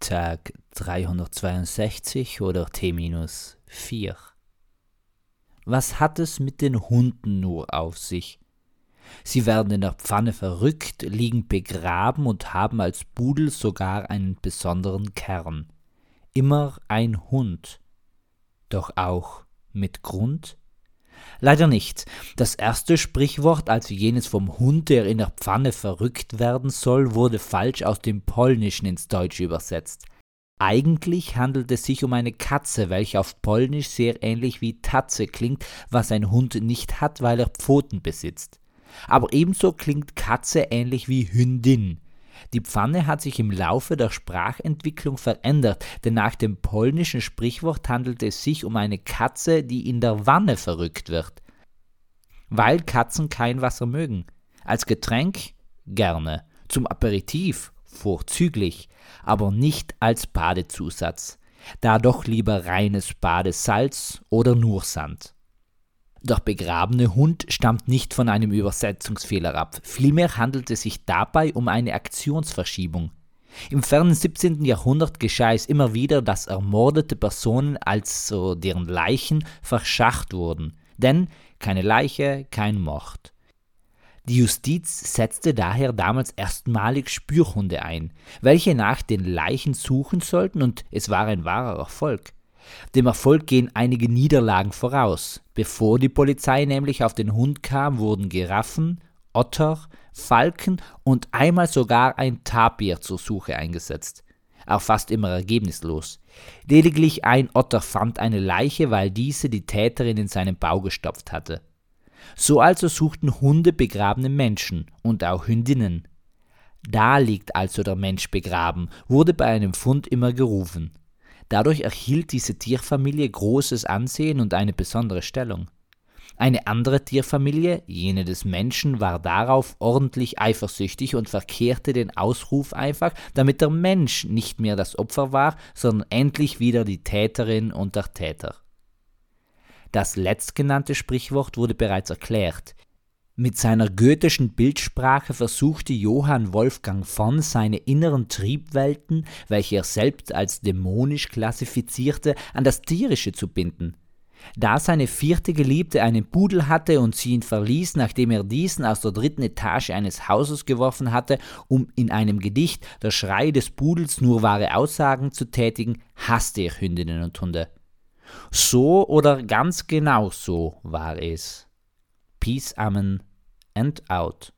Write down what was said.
Tag 362 oder T-4. Was hat es mit den Hunden nur auf sich? Sie werden in der Pfanne verrückt, liegen begraben und haben als Pudel sogar einen besonderen Kern. Immer ein Hund. Doch auch mit Grund? Leider nicht. Das erste Sprichwort, also jenes vom Hund, der in der Pfanne verrückt werden soll, wurde falsch aus dem Polnischen ins Deutsche übersetzt. Eigentlich handelt es sich um eine Katze, welche auf Polnisch sehr ähnlich wie Tatze klingt, was ein Hund nicht hat, weil er Pfoten besitzt. Aber ebenso klingt Katze ähnlich wie Hündin. Die Pfanne hat sich im Laufe der Sprachentwicklung verändert, denn nach dem polnischen Sprichwort handelt es sich um eine Katze, die in der Wanne verrückt wird. Weil Katzen kein Wasser mögen. Als Getränk gerne, zum Aperitif vorzüglich, aber nicht als Badezusatz, da doch lieber reines Badesalz oder nur Sand. Der begrabene Hund stammt nicht von einem Übersetzungsfehler ab, vielmehr handelt es sich dabei um eine Aktionsverschiebung. Im fernen 17. Jahrhundert geschah es immer wieder, dass ermordete Personen, also deren Leichen, verschacht wurden. Denn keine Leiche, kein Mord. Die Justiz setzte daher damals erstmalig Spürhunde ein, welche nach den Leichen suchen sollten, und es war ein wahrer Erfolg. Dem Erfolg gehen einige Niederlagen voraus. Bevor die Polizei nämlich auf den Hund kam, wurden Giraffen, Otter, Falken und einmal sogar ein Tapir zur Suche eingesetzt. Auch fast immer ergebnislos. Lediglich ein Otter fand eine Leiche, weil diese die Täterin in seinen Bau gestopft hatte. So also suchten Hunde begrabene Menschen und auch Hündinnen. Da liegt also der Mensch begraben, wurde bei einem Fund immer gerufen. Dadurch erhielt diese Tierfamilie großes Ansehen und eine besondere Stellung. Eine andere Tierfamilie, jene des Menschen, war darauf ordentlich eifersüchtig und verkehrte den Ausruf einfach, damit der Mensch nicht mehr das Opfer war, sondern endlich wieder die Täterin und der Täter. Das letztgenannte Sprichwort wurde bereits erklärt. Mit seiner goethischen Bildsprache versuchte Johann Wolfgang von seine inneren Triebwelten, welche er selbst als dämonisch klassifizierte, an das Tierische zu binden. Da seine vierte Geliebte einen Pudel hatte und sie ihn verließ, nachdem er diesen aus der dritten Etage eines Hauses geworfen hatte, um in einem Gedicht Der Schrei des Pudels nur wahre Aussagen zu tätigen, hasste er Hündinnen und Hunde. So oder ganz genau so war es. Peace, Amen and out.